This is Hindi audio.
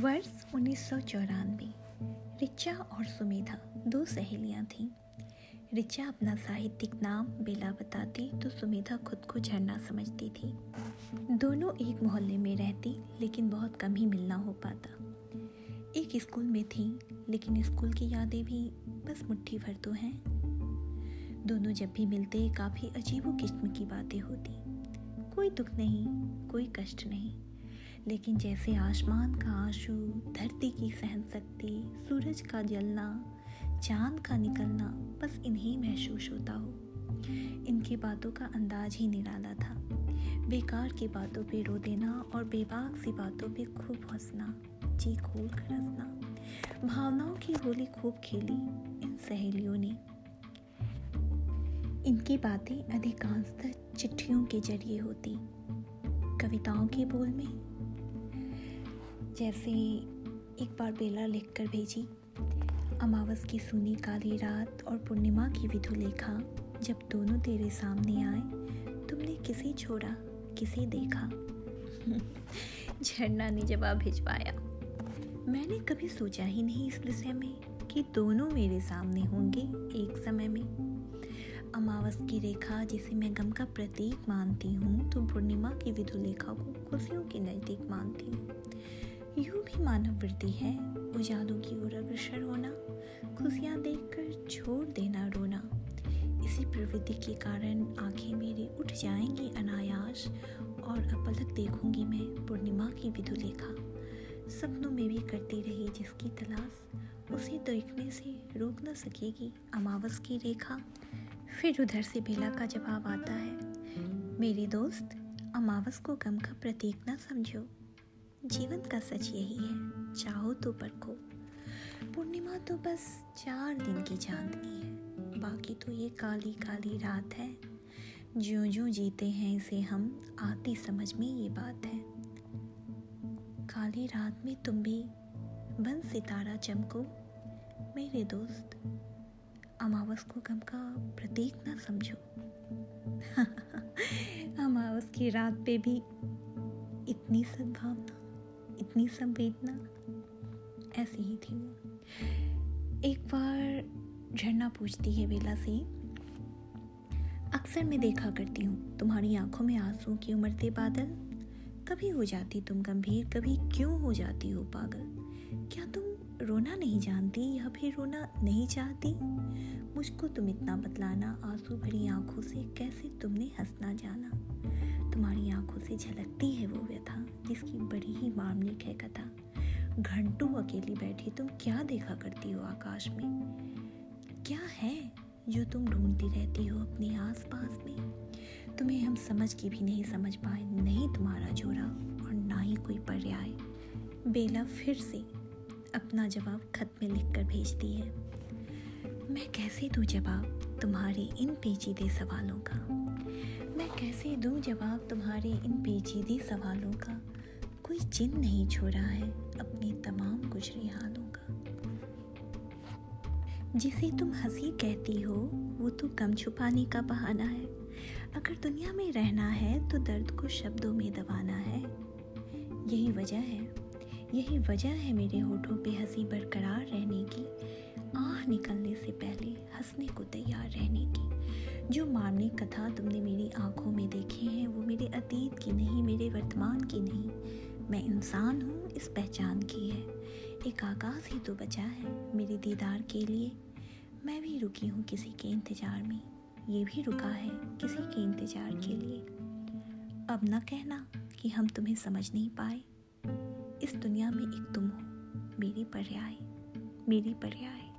वर्ष उन्नीस सौ चौरानवे, रिचा और सुमेधा दो सहेलियाँ थीं। रिचा अपना साहित्यिक नाम बेला बताती तो सुमेधा खुद को झरना समझती थी। दोनों एक मोहल्ले में रहती, लेकिन बहुत कम ही मिलना हो पाता। एक स्कूल में थी, लेकिन स्कूल की यादें भी बस मुट्ठी भर तो हैं। दोनों जब भी मिलते, काफ़ी अजीबो किस्म की बातें होती। कोई दुख नहीं, कोई कष्ट नहीं। लेकिन जैसे आसमान का आँसू, धरती की सहन शक्ति, सूरज का जलना, चाँद का निकलना, बस इन्हें महसूस होता हो। इनकी बातों का अंदाज ही निराला था। बेकार की बातों पे रो देना और बेबाक सी बातों पे खूब हंसना, जी खोल कर हंसना। भावनाओं की होली खूब खेली इन सहेलियों ने। इनकी बातें अधिकांशतः चिट्ठियों के ज़रिए होती। कविताओं के बोल में जैसे एक बार बेला लिख कर भेजी। अमावस की सुनी काली रात और पूर्णिमा की विधु लेखा। जब दोनों तेरे सामने आए, तुमने किसे छोड़ा, किसे देखा? झरना ने जवाब भिजवाया। मैंने कभी सोचा ही नहीं इस विषय में कि दोनों मेरे सामने होंगे एक समय में। अमावस की रेखा जिसे मैं गम का प्रतीक मानती हूँ तो पूर्णिमा की विधु लेखा को खुशियों के नज़दीक मानती हूँ। यूँ भी मानव वृत्ति है। उजालों की ओर अग्रसर होना, खुशियाँ देखकर छोड़ देना रोना। इसी प्रवृत्ति के कारण आँखें मेरी उठ जाएँगी अनायास, और अपलक देखूँगी मैं पूर्णिमा की विधु लेखा सपनों में भी करती रही जिसकी तलाश, उसे देखने से रोक न सकेगी अमावस की रेखा। फिर उधर से बेला का जवाब आता है, मेरी दोस्त, अमावस को गम का प्रतीक न समझो। जीवन का सच यही है, चाहो तो परखो। पूर्णिमा तो बस चार दिन की चांदनी है, बाकी तो ये काली काली रात है। जो जो जीते हैं इसे हम, आती समझ में ये बात है। काली रात में तुम भी बन सितारा चमको, मेरे दोस्त। अमावस को गम का प्रतीक ना समझो। अमावस की रात पे भी इतनी सद्भावना। इतनी संवेदना ऐसी ही थी वो। एक बार झरना पूछती है बेला से, अक्सर मैं देखा करती हूँ, तुम्हारी आँखों में आँसू की उमड़ते बादल। कभी हो जाती तुम गंभीर, कभी क्यों हो जाती हो पागल? क्या तुम रोना नहीं जानती या फिर रोना नहीं चाहती? मुझको तुम इतना बतलाना, आँसू भरी आँखों से कैसे तुमने हंसना जाना? तुम्हारी आँखों से झलकती है वो व्यथा, जिसकी बड़ी ही मार्मिक है कथा। घंटों अकेली बैठी तुम क्या देखा करती हो आकाश में? क्या है जो तुम ढूंढती रहती हो अपने आसपास में? तुम्हें हम समझ के भी नहीं समझ पाए, नहीं तुम्हारा जोड़ा और ना ही कोई पर्याय। बेला फिर से अपना जवाब खत में लिख कर भेजती है। मैं कैसे दूँ जवाब तुम्हारे इन पेचीदे सवालों का? कैसे दूँ जवाब तुम्हारे इन पेचीदे सवालों का? कोई चिन्ह नहीं छोड़ा है अपने तमाम गुजरे हालों का। जिसे तुम हँसी कहती हो, वो तो कम छुपाने का बहाना है। अगर दुनिया में रहना है तो दर्द को शब्दों में दबाना है। यही वजह है। यही वजह है मेरे होठों पे हँसी बरकरार रहने की, आह निकलने से पहले हंसने को तैयार रहने की। जो मार्मिक कथा तुमने मेरी आँखों में देखी है, वो मेरे अतीत की नहीं, मेरे वर्तमान की नहीं। मैं इंसान हूँ, इस पहचान की है। एक आकाश ही तो बचा है मेरे दीदार के लिए। मैं भी रुकी हूँ किसी के इंतज़ार में। ये भी रुका है किसी के इंतज़ार के लिए। अब न कहना कि हम तुम्हें समझ नहीं पाए। इस दुनिया में एक तुम हो, मेरी पर्याय मेरी पर्याय।